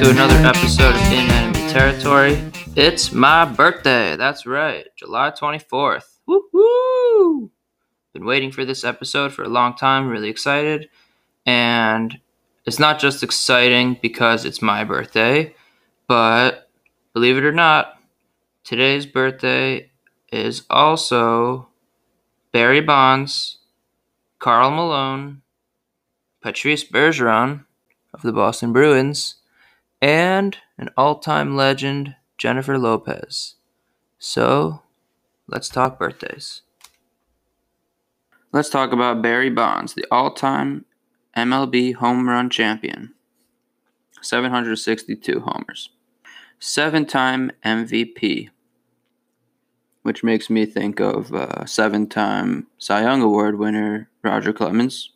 to another episode of In Enemy Territory. It's my birthday. That's right, July 24th. Woo Been waiting for this episode for a long time, really excited. And it's not just exciting because it's my birthday, but believe it or not, today's birthday is also Barry Bonds, Karl Malone, Patrice Bergeron of the Boston Bruins, and an all time legend, Jennifer Lopez. So, let's talk birthdays. Let's talk about Barry Bonds, the all time MLB home run champion. 762 homers. Seven time MVP, which makes me think of uh, seven time Cy Young Award winner Roger Clemens,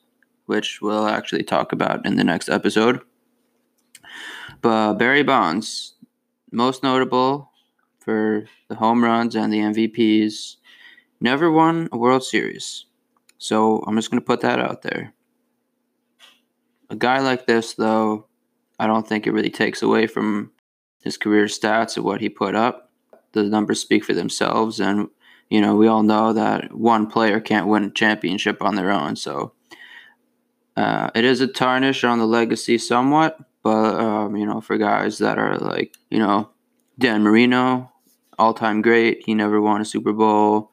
which we'll actually talk about in the next episode. But Barry Bonds, most notable for the home runs and the MVPs, never won a World Series. So I'm just going to put that out there. A guy like this, though, I don't think it really takes away from his career stats of what he put up. The numbers speak for themselves, and you know we all know that one player can't win a championship on their own. So uh, it is a tarnish on the legacy somewhat, but um, you know for guys that are like you know Dan Marino, all time great, he never won a Super Bowl.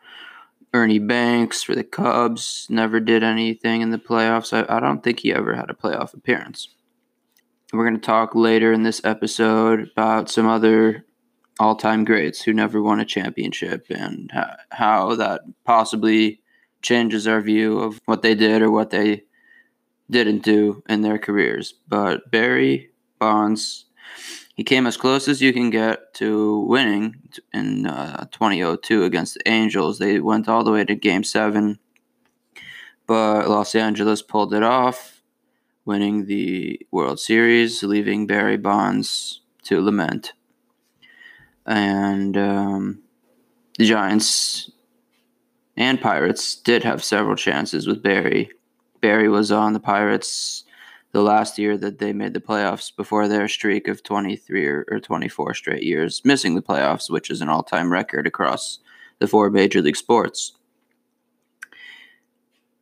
Ernie Banks for the Cubs never did anything in the playoffs. I, I don't think he ever had a playoff appearance. We're going to talk later in this episode about some other all time greats who never won a championship and how that possibly changes our view of what they did or what they didn't do in their careers. But Barry Bonds he came as close as you can get to winning in uh, 2002 against the Angels. They went all the way to Game Seven, but Los Angeles pulled it off, winning the World Series, leaving Barry Bonds to lament. And um, the Giants and Pirates did have several chances with Barry. Barry was on the Pirates the last year that they made the playoffs before their streak of 23 or, or 24 straight years missing the playoffs, which is an all time record across the four major league sports.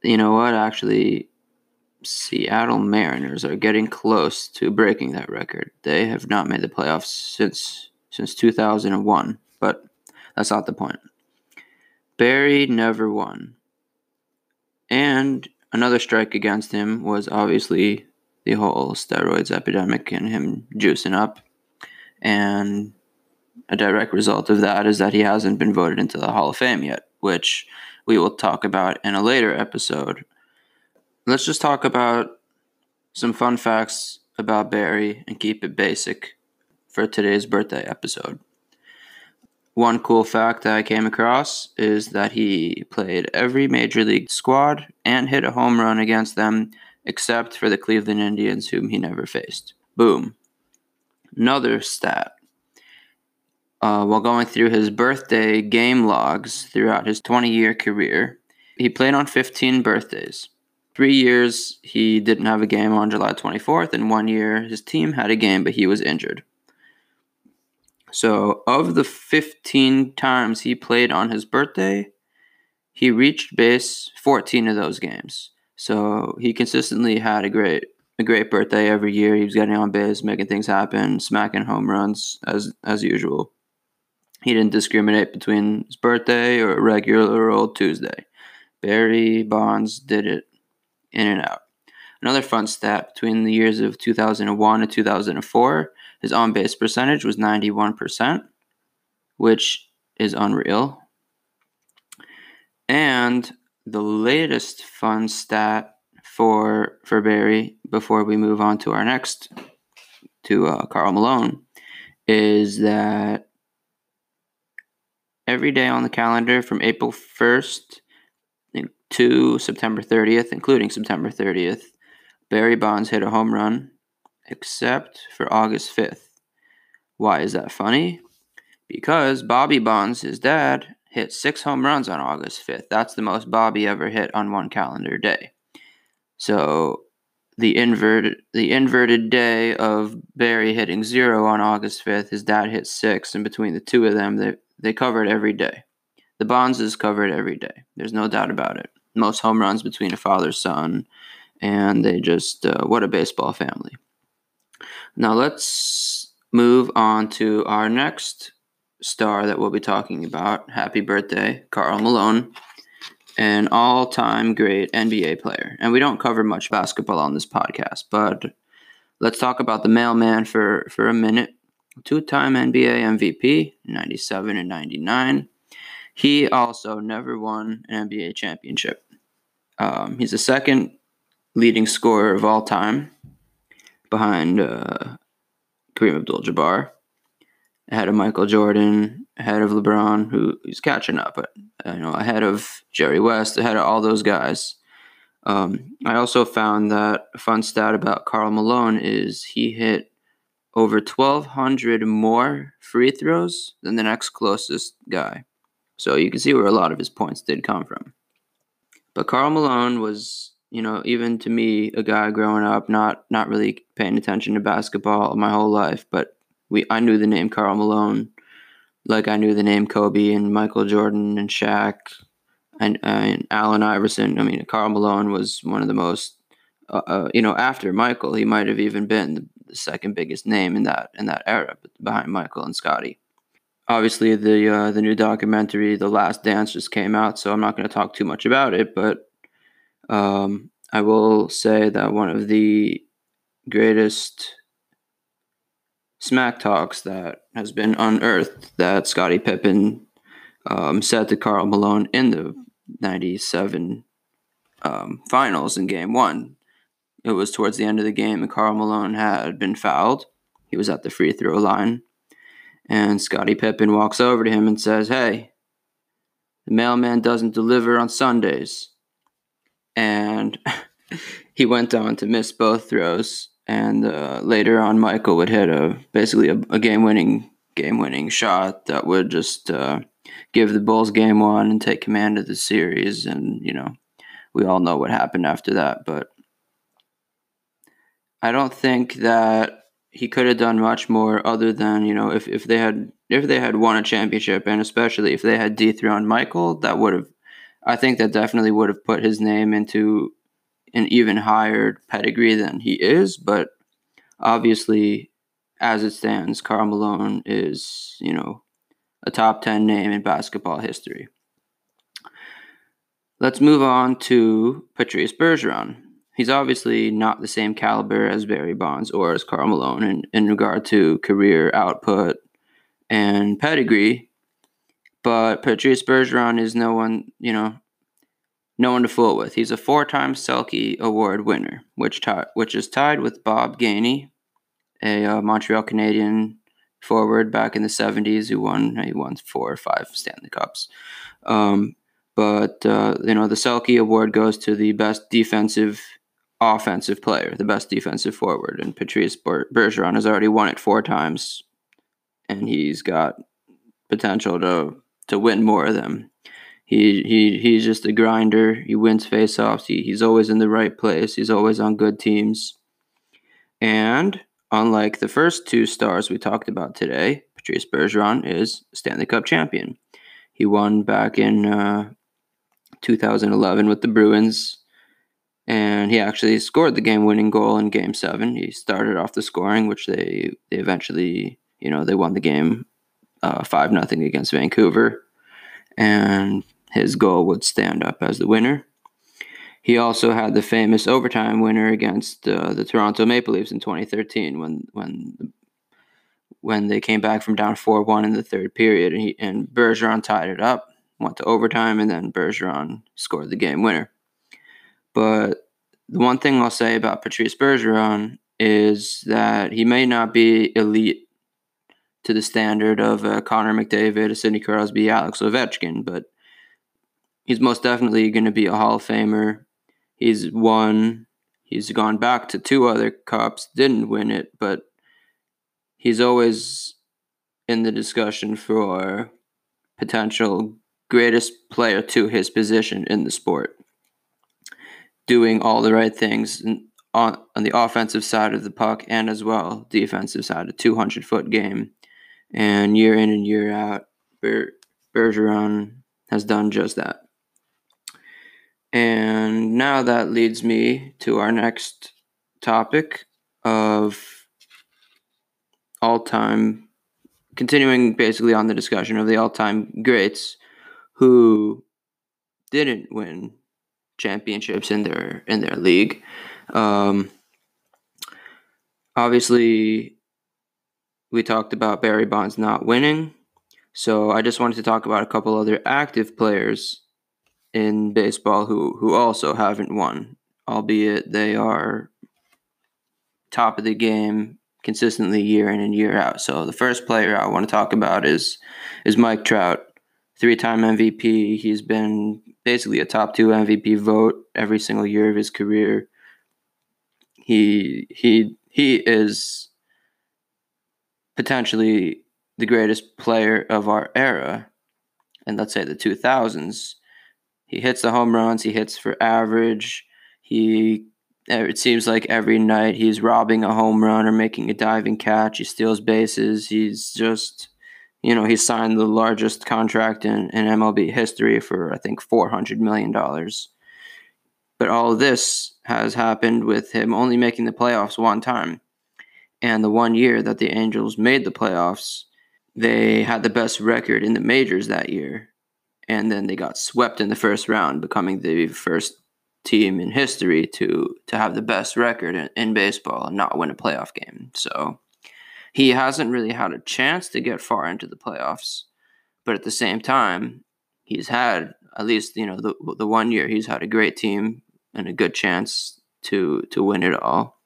You know what? Actually, Seattle Mariners are getting close to breaking that record. They have not made the playoffs since since 2001, but that's not the point. Barry never won. And another strike against him was obviously the whole steroids epidemic and him juicing up. And a direct result of that is that he hasn't been voted into the Hall of Fame yet, which we will talk about in a later episode. Let's just talk about some fun facts about Barry and keep it basic for today's birthday episode. One cool fact that I came across is that he played every major league squad and hit a home run against them except for the Cleveland Indians, whom he never faced. Boom. Another stat. Uh, while going through his birthday game logs throughout his 20 year career, he played on 15 birthdays. Three years he didn't have a game on July 24th, and one year his team had a game, but he was injured. So, of the 15 times he played on his birthday, he reached base 14 of those games. So he consistently had a great a great birthday every year. He was getting on base, making things happen, smacking home runs as as usual. He didn't discriminate between his birthday or regular old Tuesday. Barry Bonds did it in and out. Another fun stat between the years of 2001 and 2004, his on base percentage was 91%, which is unreal. And the latest fun stat for for Barry before we move on to our next to uh, Karl Malone is that every day on the calendar from April 1st to September 30th, including September 30th, Barry Bonds hit a home run, except for August 5th. Why is that funny? Because Bobby Bonds, his dad, hit six home runs on August 5th. That's the most Bobby ever hit on one calendar day. So the inverted the inverted day of Barry hitting zero on August fifth. His dad hit six, and between the two of them, they they covered every day. The Bonds is covered every day. There's no doubt about it. Most home runs between a father son, and they just uh, what a baseball family. Now let's move on to our next star that we'll be talking about. Happy birthday, Karl Malone, an all time great NBA player. And we don't cover much basketball on this podcast, but let's talk about the mailman for, for a minute. Two time NBA MVP, 97 and 99. He also never won an NBA championship. Um, he's the second leading scorer of all time behind uh, Kareem Abdul Jabbar ahead of Michael Jordan, ahead of LeBron, who he's catching up, but uh, you know, ahead of Jerry West, ahead of all those guys. Um, I also found that a fun stat about Karl Malone is he hit over 1,200 more free throws than the next closest guy. So you can see where a lot of his points did come from. But Karl Malone was, you know, even to me, a guy growing up, not not really paying attention to basketball my whole life, but we I knew the name Karl Malone, like I knew the name Kobe and Michael Jordan and Shaq, and, and Allen Iverson. I mean, Karl Malone was one of the most, uh, uh, you know, after Michael, he might have even been the, the, second biggest name in that in that era, behind Michael and Scottie. Obviously, the uh, the new documentary, The Last Dance, just came out, so I'm not going to talk too much about it, but um, I will say that one of the greatest smack talks that has been unearthed that Scottie Pippen um, said to Karl Malone in the 97 um, finals in game one. It was towards the end of the game, and Karl Malone had been fouled. He was at the free throw line. And Scottie Pippen walks over to him and says, Hey, the mailman doesn't deliver on Sundays. And he went on to miss both throws and uh, later on Michael would hit a basically a, a game winning game winning shot that would just uh, give the Bulls game one and take command of the series. And you know, we all know what happened after that. But I don't think that he could have done much more other than you know if, if they had if they had won a championship and especially if they had dethroned Michael, that would have I think that definitely would have put his name into an even higher pedigree than he is, but obviously, as it stands, Karl Malone is, you know, a top 10 name in basketball history. Let's move on to Patrice Bergeron. He's obviously not the same caliber as Barry Bonds or as Karl Malone in, in regard to career output and pedigree, but Patrice Bergeron is no one, you know, no one to fool with. He's a four-time Selke Award winner, which t- which is tied with Bob Gainey, a uh, Montreal Canadian forward back in the '70s who won he won four or five Stanley Cups. Um, but uh, you know the Selke Award goes to the best defensive offensive player, the best defensive forward, and Patrice Bergeron has already won it four times, and he's got potential to to win more of them. He he he's just a grinder. He wins faceoffs. He, he's always in the right place. He's always on good teams. And unlike the first two stars we talked about today, Patrice Bergeron is Stanley Cup champion. He won back in uh, 2011 with the Bruins, and he actually scored the game-winning goal in Game Seven. He started off the scoring, which they they eventually, you know, they won the game five uh, nothing against Vancouver, and his goal would stand up as the winner. He also had the famous overtime winner against uh, the Toronto Maple Leafs in 2013 when when when they came back from down 4-1 in the third period and, he, and Bergeron tied it up, went to overtime and then Bergeron scored the game winner. But the one thing I'll say about Patrice Bergeron is that he may not be elite to the standard of uh, Connor McDavid, Sidney Crosby, Alex Ovechkin, but he's most definitely going to be a Hall of Famer. He's won. He's gone back to two other cups, didn't win it, but he's always in the discussion for potential greatest player to his position in the sport. Doing all the right things on on the offensive side of the puck and as well defensive side, a 200 foot game, and year in and year out, Ber- Bergeron has done just that. And now that leads me to our next topic of all time, continuing basically on the discussion of the all time greats who didn't win championships in their in their league. Um, obviously, we talked about Barry Bonds not winning, so I just wanted to talk about a couple other active players in baseball who who also haven't won, albeit they are top of the game consistently year in and year out. So the first player I want to talk about is is Mike Trout, three-time MVP. He's been basically a top 2 MVP vote every single year of his career. He he he is potentially the greatest player of our era and let's say the 2000s he hits the home runs. He hits for average. He eh, it seems like every night he's robbing a home run or making a diving catch. He steals bases. He's just, you know, he signed the largest contract in, in MLB history for, I think, $400 million. But all of this has happened with him only making the playoffs one time. And the one year that the Angels made the playoffs, they had the best record in the majors that year and then they got swept in the first round, becoming the first team in history to to have the best record in, in, baseball and not win a playoff game. So he hasn't really had a chance to get far into the playoffs, but at the same time, he's had at least you know the the one year he's had a great team and a good chance to to win it all.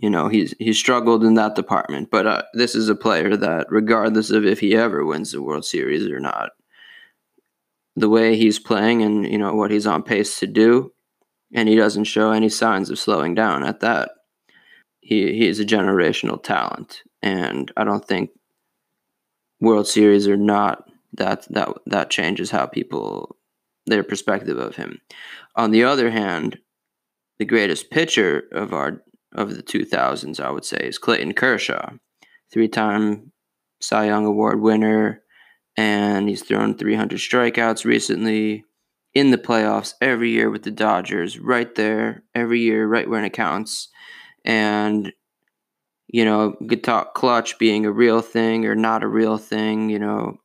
You know he's he's struggled in that department, but uh, this is a player that, regardless of if he ever wins the World Series or not, the way he's playing and you know what he's on pace to do, and he doesn't show any signs of slowing down at that. He he is a generational talent, and I don't think World Series or not that that that changes how people their perspective of him. On the other hand, the greatest pitcher of our of the 2000s, I would say, is Clayton Kershaw, three-time Cy Young Award winner, and he's thrown 300 strikeouts recently in the playoffs every year with the Dodgers, right there, every year, right when it counts. And, you know, good talk clutch being a real thing or not a real thing, you know,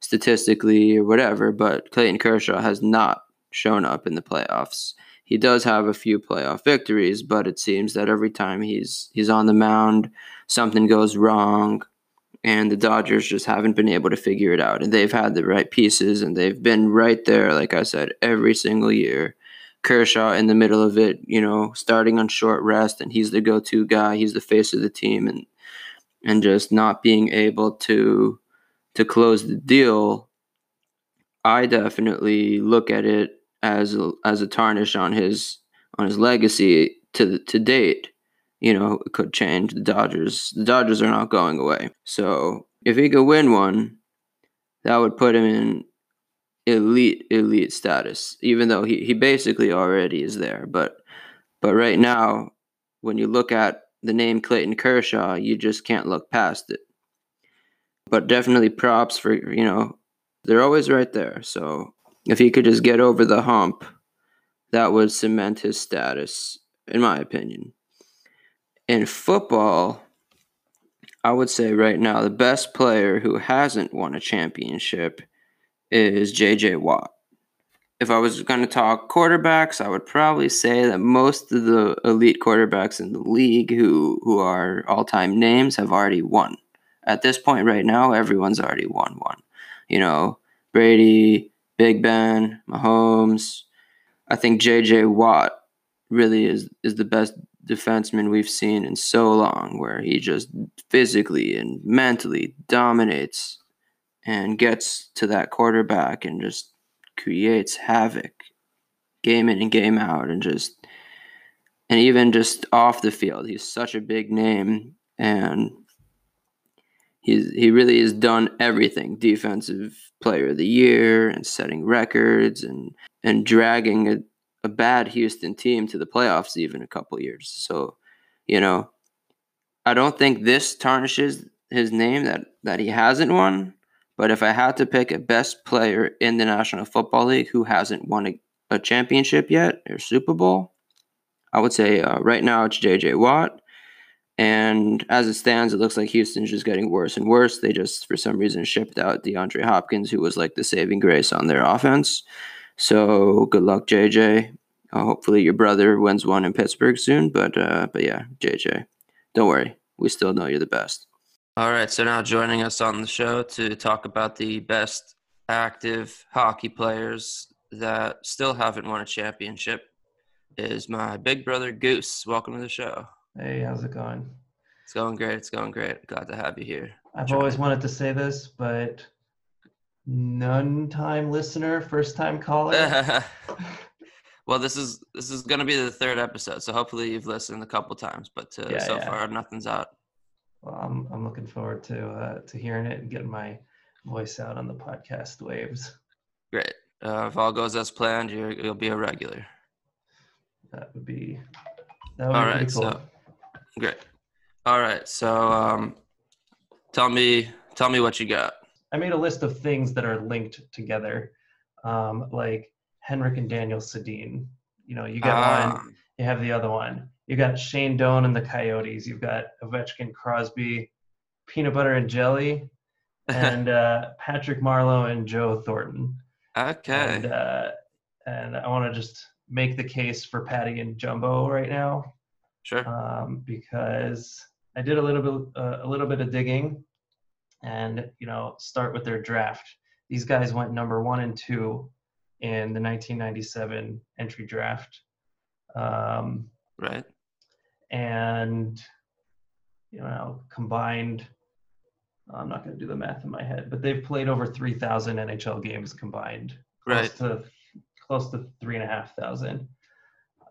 statistically or whatever, but Clayton Kershaw has not shown up in the playoffs. He does have a few playoff victories, but it seems that every time he's he's on the mound, something goes wrong and the Dodgers just haven't been able to figure it out. And they've had the right pieces and they've been right there, like I said, every single year. Kershaw in the middle of it, you know, starting on short rest, and he's the go-to guy. He's the face of the team, and and just not being able to to close the deal. I definitely look at it as a, as a tarnish on his on his legacy to to date you know, it could change. The Dodgers, the Dodgers are not going away. So if he could win one, that would put him in elite, elite status. Even though he, he basically already is there, but but right now, when you look at the name Clayton Kershaw, you just can't look past it. But definitely props for you know, they're always right there. So if he could just get over the hump, that would cement his status, in my opinion in football, I would say right now the best player who hasn't won a championship is JJ Watt. If I was going to talk quarterbacks, I would probably say that most of the elite quarterbacks in the league who, who are all time names have already won. At this point, right now, everyone's already won one. You know, Brady, Big Ben, Mahomes. I think JJ Watt really is, is the best defenseman we've seen in so long, where he just physically and mentally dominates and gets to that quarterback and just creates havoc game in and game out and just and even just off the field he's such a big name and he's he really has done everything defensive player of the year and setting records and and dragging a a bad Houston team to the playoffs even a couple years. So, you know, I don't think this tarnishes his name that that he hasn't won. But if I had to pick a best player in the National Football League who hasn't won a, a championship yet or Super Bowl, I would say uh, right now it's J.J. Watt. And as it stands, it looks like Houston's just getting worse and worse. They just, for some reason, shipped out DeAndre Hopkins, who was like the saving grace on their offense. So good luck, JJ. Uh, hopefully your brother wins one in Pittsburgh soon. But uh, but yeah, JJ, don't worry, we still know you're the best. All right, so now joining us on the show to talk about the best active hockey players that still haven't won a championship is my big brother Goose. Welcome to the show. Hey, how's it going? It's going great. It's going great. Glad to have you here. I've always wanted to say this, but none time listener, first time caller. well, this is this is going to be the third episode, so hopefully you've listened a couple times, but uh, yeah, so yeah. far nothing's out. Well, I'm I'm looking forward to uh, to hearing it and getting my voice out on the podcast waves. Great. Uh, if all goes as planned, you will be a regular. That would be that would all be right, cool. So, great. All right. So um, tell me tell me what you got. I made a list of things that are linked together, um, like Henrik and Daniel Sedin. You know, you got one, ah. you have the other one. You got Shane Doan and the Coyotes. You've got Ovechkin, Crosby, Peanut Butter and Jelly, and uh, Patrick Marleau and Joe Thornton. Okay. And, uh, and I want to just make the case for Patty and Jumbo right now. Sure. Um, because I did a little bit uh, a little bit of digging and you know start with their draft. These guys went number one and two in the 1997 entry draft. Um, right. And you know combined. I'm not going to do the math in my head, but they've played over 3,000 NHL games combined. Right. Close to close to three and a half thousand.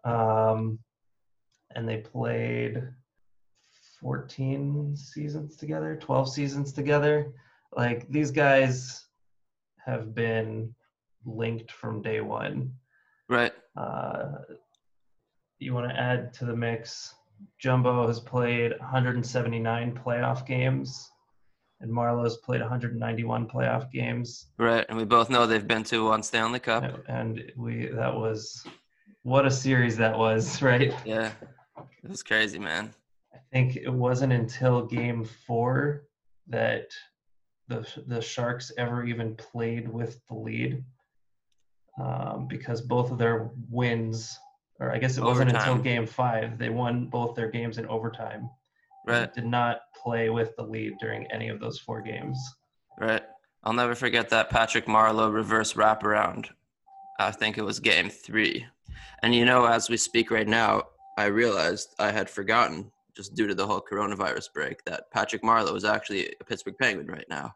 Um, and they played 14 seasons together, 12 seasons together. Like these guys have been linked from day one. Right. Uh, you want to add to the mix, Jumbo has played 179 playoff games, and Marleau's played 191 playoff games. Right, and we both know they've been to one Stanley Cup. And we that was what a series that was, right? Yeah, it was crazy, man I think it wasn't until game four that the the Sharks ever even played with the lead, um, because both of their wins, or I guess it overtime. wasn't until game five they won both their games in overtime. Right. Did not play with the lead during any of those four games. Right. I'll never forget that Patrick Marleau reverse wraparound. I think it was game three. And you know, as we speak right now, I realized I had forgotten just due to the whole coronavirus break, that Patrick Marleau is actually a Pittsburgh Penguin right now.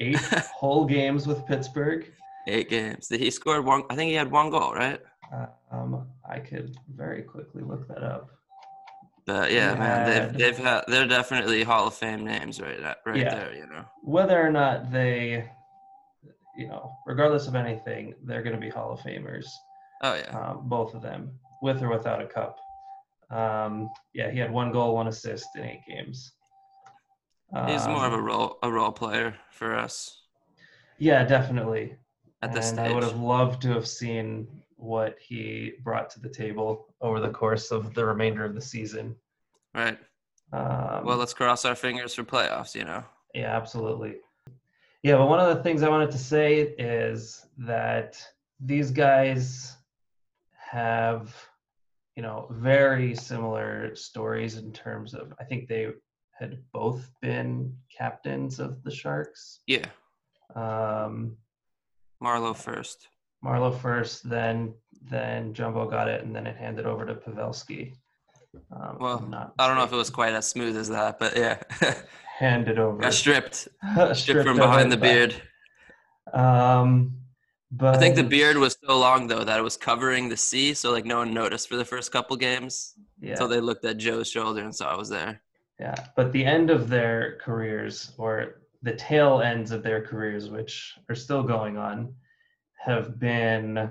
Eight whole games with Pittsburgh. Eight games. He scored one. I think he had one goal, right? Uh, um, I could very quickly look that up. But yeah, he man, they've they've had they're definitely Hall of Fame names right right yeah. there. You know, whether or not they, you know, regardless of anything, they're going to be Hall of Famers. Oh yeah, um, both of them, with or without a cup. Um, yeah, he had one goal, one assist in eight games. He's more of a um, role a role player for us. Yeah, definitely. At this and stage. I would have loved to have seen what he brought to the table over the course of the remainder of the season. Right. Um, well, let's cross our fingers for playoffs. You know. Yeah, absolutely. Yeah, but one of the things I wanted to say is that these guys have you know, very similar stories in terms of I think they had both been captains of the Sharks. Yeah. Um, Marleau first. Marleau first, then then Jumbo got it, and then it handed over to Pavelski. Um, well, I don't know if it was quite as smooth as that, but yeah. handed over. Got stripped. stripped, stripped from behind the beard. Um, but I think the beard was so long though that it was covering the C, so like no one noticed for the first couple games. Yeah. Until they looked at Joe's shoulder and saw I was there. Yeah, but the end of their careers, or the tail ends of their careers, which are still going on, have been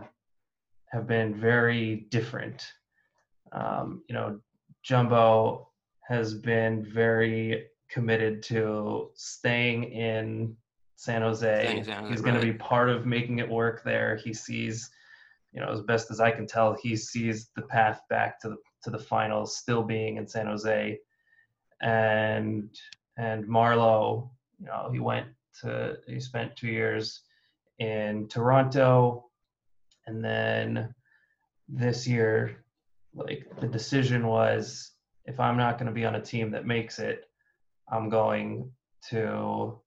have been very different. Um, you know, Jumbo has been very committed to staying in San Jose. San Jose He's going to be part of making it work there. He sees, you know, as best as I can tell, he sees the path back to the to the finals still being in San Jose. And and Marleau, you know, he went to he spent two years in Toronto, and then this year, like the decision was, if I'm not going to be on a team that makes it, I'm going to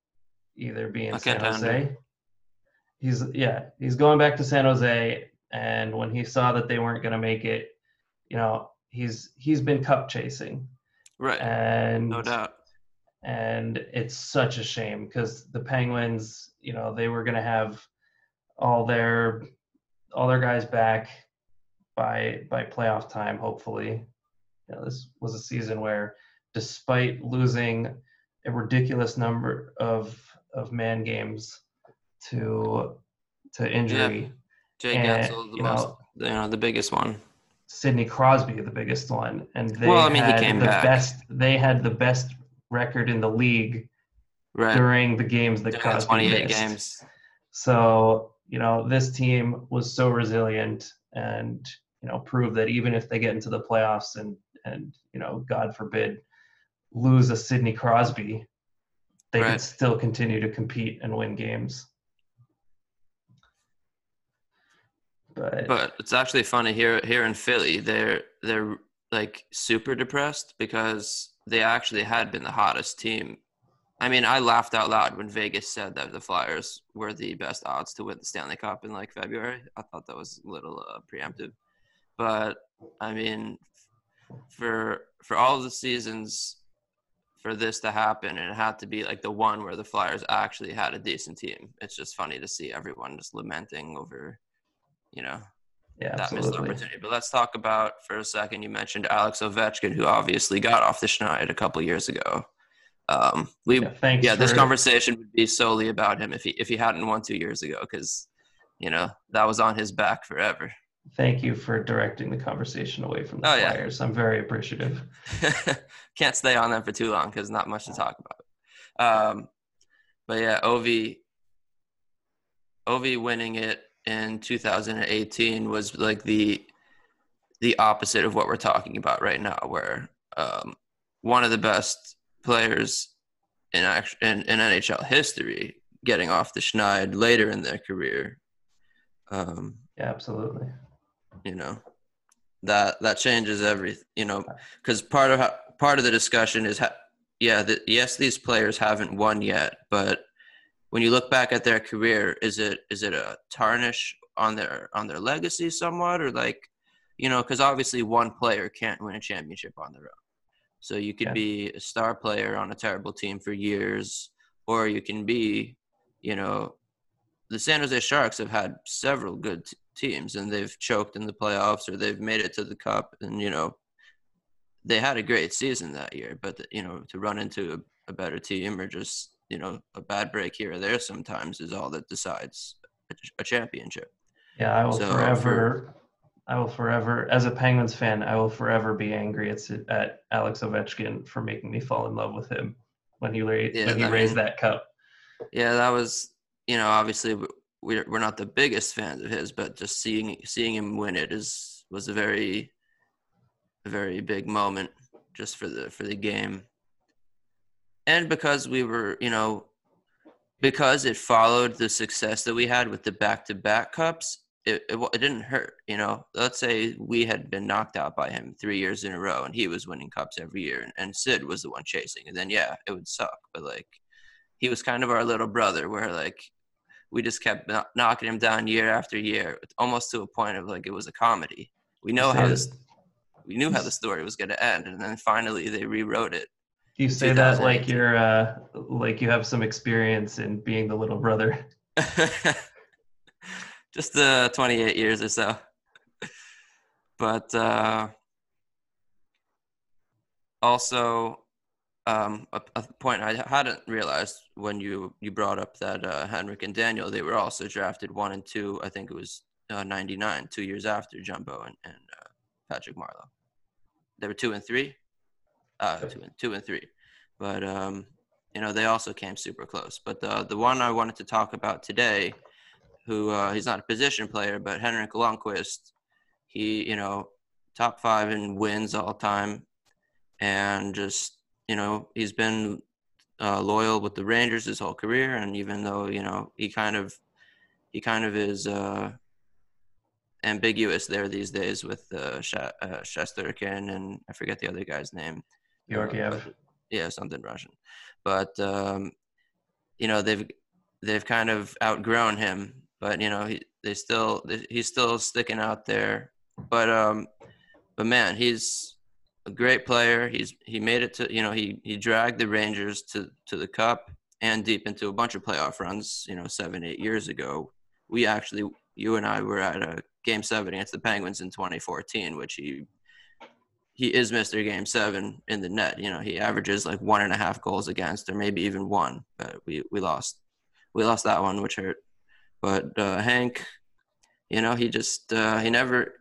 either be in San Jose. He's yeah, he's going back to San Jose, and when he saw that they weren't going to make it, you know, he's he's been cup chasing, right? And no doubt. And it's such a shame because the Penguins, you know, they were going to have all their all their guys back by by playoff time, hopefully. You know, this was a season where, despite losing a ridiculous number of of man games to to injury. Yeah. Jake Guentzel, the most, know, you know, the biggest one. Sidney Crosby, the biggest one, and they well, I mean, had he came the back. best. They had the best record in the league right. during the games that Crosby 28 missed. games. So you know, this team was so resilient, and you know, proved that even if they get into the playoffs and and you know, God forbid, lose a Sidney Crosby, they right. can still continue to compete and win games. But but it's actually funny here here in Philly. They're they're like super depressed because they actually had been the hottest team. I mean, I laughed out loud when Vegas said that the Flyers were the best odds to win the Stanley Cup in like February. I thought that was a little uh, preemptive, but I mean, for for all the seasons for this to happen and it had to be like the one where the Flyers actually had a decent team. It's just funny to see everyone just lamenting over, you know, yeah, that absolutely. missed opportunity. But let's talk about for a second. You mentioned Alex Ovechkin, who obviously got off the schneid a couple years ago. Um, we yeah, yeah this conversation would be solely about him if he if he hadn't won two years ago because you know that was on his back forever thank you for directing the conversation away from the oh, Flyers. Yeah. I'm very appreciative. Can't stay on them for too long because not much to talk about. Um, but yeah, Ovi, Ovi winning it in 2018 was like the the opposite of what we're talking about right now, where um, one of the best players in, in, in NHL history getting off the schneid later in their career. Um, yeah, absolutely you know that that changes everything you know because part of how, part of the discussion is ha- yeah the, yes these players haven't won yet but when you look back at their career is it is it a tarnish on their on their legacy somewhat? Or like you know because obviously one player can't win a championship on their own. So you could yeah. be a star player on a terrible team for years or you can be you know the san jose sharks have had several good teams and they've choked in the playoffs or they've made it to the cup and you know they had a great season that year but you know to run into a, a better team or just you know a bad break here or there sometimes is all that decides a, a championship. Yeah i will so forever for, i will forever as a penguins fan i will forever be angry at, at alex ovechkin for making me fall in love with him when he, raised, yeah, when he raised mean, that cup. yeah that was you know obviously we're we're not the biggest fans of his, but just seeing seeing him win it is was a very a very big moment just for the for the game. And because we were, you know, because it followed the success that we had with the back-to-back cups, it, it, it didn't hurt, you know. Let's say we had been knocked out by him three years in a row, and he was winning cups every year, and, and Sid was the one chasing, and then yeah, it would suck. But like, he was kind of our little brother, where like we just kept knocking him down year after year, almost to a point of like it was a comedy. We know how this, we knew how the story was going to end, and then finally they rewrote it. You say that like you're uh, like you have some experience in being the little brother. just uh, 28 years or so. But uh, also, um, a, a, point I hadn't realized when you you brought up that uh, Henrik and Daniel they were also drafted one and two. I think it was uh, 99, two years after Jumbo and, and uh, Patrick Marleau. They were two and three, uh, two and two and three, but um, you know they also came super close. But the the one I wanted to talk about today, who uh, he's not a position player, but Henrik Lundqvist, he you know top five in wins all time, and just you know he's been uh, loyal with the Rangers his whole career, and even though you know he kind of he kind of is uh, ambiguous there these days with uh, Sh- uh, Shesterkin and I forget the other guy's name. Georgiev. yeah, something Russian, but um, you know they've they've kind of outgrown him, but you know he they still he's still sticking out there, but um, but man, he's a great player. He's he made it to you know he he dragged the Rangers to to the Cup and deep into a bunch of playoff runs. You know, seven eight years ago, we actually you and I were at a game seven against the Penguins in 2014, which he he is Mr. Game Seven in the net. You know, he averages like one and a half goals against, or maybe even one. But we we lost we lost that one, which hurt. But uh, Hank, you know, he just uh, he never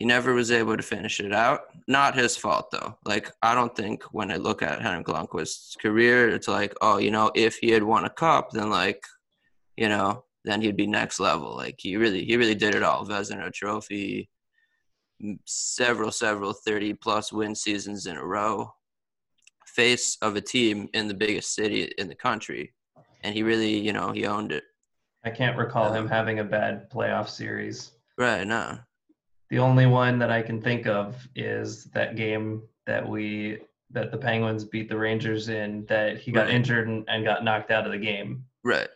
he never was able to finish it out. Not his fault though. Like I don't think when I look at Henrik Lundqvist's career, it's like, oh, you know, if he had won a cup, then like, you know, then he'd be next level. Like he really he really did it all. Vezina Trophy, several several thirty plus win seasons in a row, face of a team in the biggest city in the country, and he really you know he owned it. I can't recall him having a bad playoff series. Right. No. The only one that I can think of is that game that we that the Penguins beat the Rangers in that he got Right. injured and, and got knocked out of the game. Right.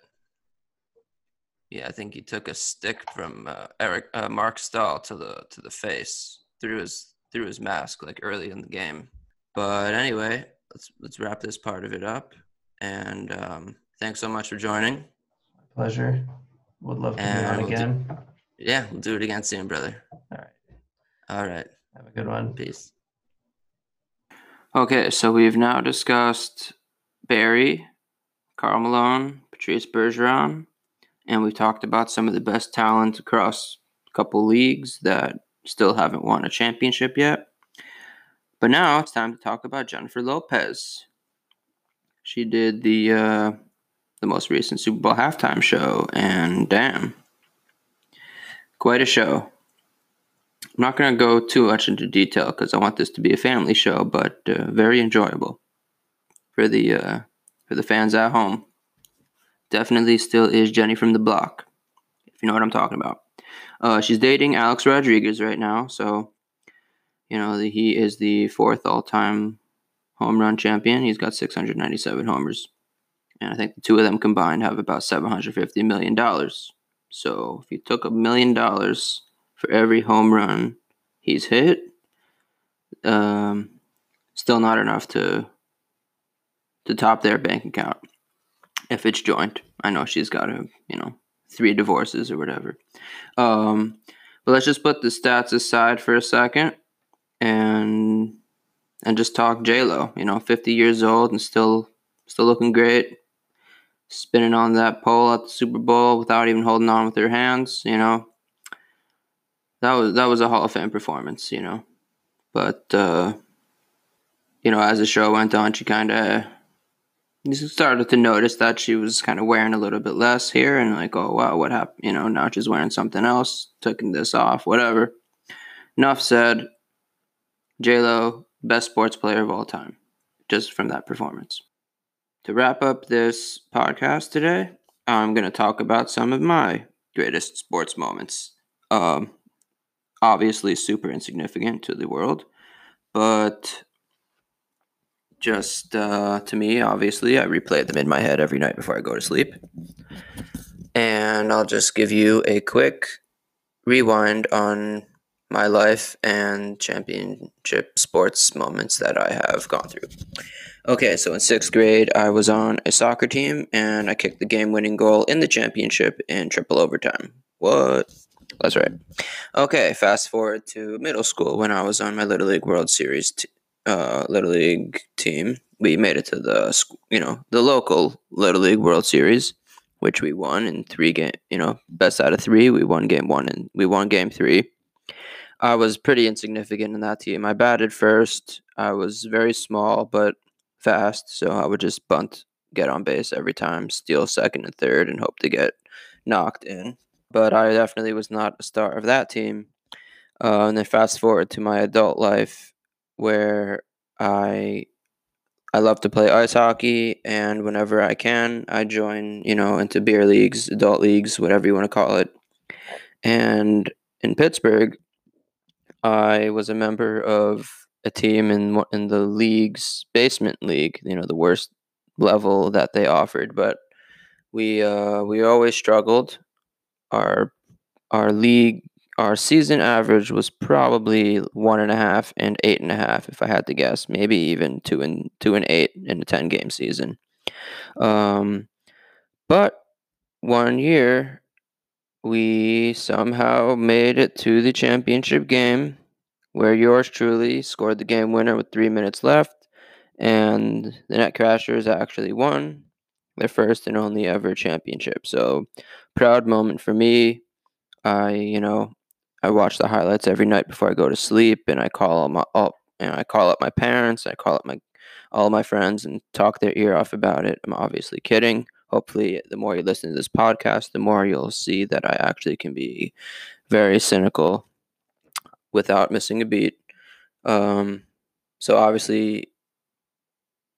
Yeah, I think he took a stick from uh, Eric uh, Marc Staal to the to the face through his through his mask like early in the game. But anyway, let's let's wrap this part of it up. And um, thanks so much for joining. My Pleasure. Would love to be And on we'll do- again. Yeah, we'll do it again soon, brother. All right. All right, Have a good one. peace. Okay, so we've now discussed Barry, Karl Malone, Patrice Bergeron, and we've talked about some of the best talent across a couple leagues that still haven't won a championship yet. But now it's time to talk about Jennifer Lopez. She did the uh, the most recent Super Bowl halftime show, and damn, quite a show. I'm not going to go too much into detail because I want this to be a family show, but uh, very enjoyable for the uh, for the fans at home. Definitely still is Jenny from the block, if you know what I'm talking about. Uh, she's dating Alex Rodriguez right now, so you know he is the fourth all-time home run champion. He's got 697 homers, and I think the two of them combined have about 750 million dollars. So if you took a million dollars for every home run he's hit. Um, still not enough to to top their bank account if it's joint. I know she's got a you know three divorces or whatever. Um, but let's just put the stats aside for a second and and just talk J Lo. You know, fifty years old and still still looking great. Spinning on that pole at the Super Bowl without even holding on with her hands, you know that was that was a Hall of Fame performance, you know. But uh, you know, as the show went on, she kind of started to notice that she was kind of wearing a little bit less here, and like, oh wow, what happened? You know, now she's wearing something else, taking this off, whatever. Enough said. J Lo, best sports player of all time, just from that performance. To wrap up this podcast today, I'm going to talk about some of my greatest sports moments. Um, obviously super insignificant to the world, but just uh, to me, obviously, I replay them in my head every night before I go to sleep. And I'll just give you a quick rewind on my life and championship sports moments that I have gone through. Okay, so in sixth grade, I was on a soccer team and I kicked the game winning goal in the championship in triple overtime. What? That's right. Okay, fast forward to middle school when I was on my Little League World Series t- uh, Little League team. We made it to the you know the local Little League World Series, which we won in three game. You know, best out of three, we won game one and we won game three. I was pretty insignificant in that team. I batted first. I was very small but fast, so I would just bunt, get on base every time, steal second and third, and hope to get knocked in. But I definitely was not a star of that team. Uh, and then fast forward to my adult life, where I I love to play ice hockey, and whenever I can, I join, you know, into beer leagues, adult leagues, whatever you want to call it. And in Pittsburgh, I was a member of a team in in the league's basement league, you know, the worst level that they offered, but we uh, we always struggled. Our our league our season average was probably one and a half and eight and a half, if I had to guess, maybe even two and two and eight in a ten game season. Um, but one year we somehow made it to the championship game, where yours truly scored the game winner with three minutes left, and the Netcrashers actually won their first and only ever championship. So proud moment for me. I, you know, I watch the highlights every night before I go to sleep, and I call them up. And I call up my parents. I call up my all my friends and talk their ear off about it. I'm obviously kidding. Hopefully, the more you listen to this podcast, the more you'll see that I actually can be very cynical without missing a beat. Um, so obviously,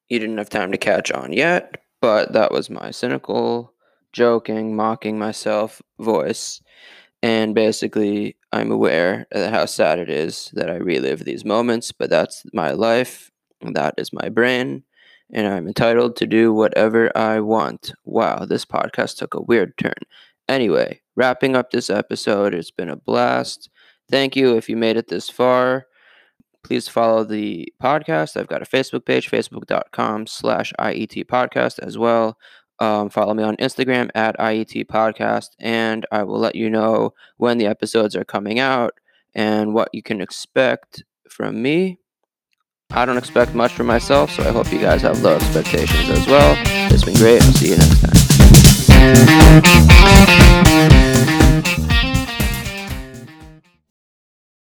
you didn't have time to catch on yet, but that was my cynical, joking, mocking myself voice. And basically, I'm aware of how sad it is that I relive these moments, but that's my life. That is my brain. And I'm entitled to do whatever I want. Wow, this podcast took a weird turn. Anyway, wrapping up this episode, it's been a blast. Thank you if you made it this far. Please follow the podcast. I've got a Facebook page, facebook.com slash IET podcast as well. Um, follow me on Instagram at IET Podcast, and I will let you know when the episodes are coming out and what you can expect from me. I don't expect much from myself, so I hope you guys have low expectations as well. It's been great. I'll see you next time.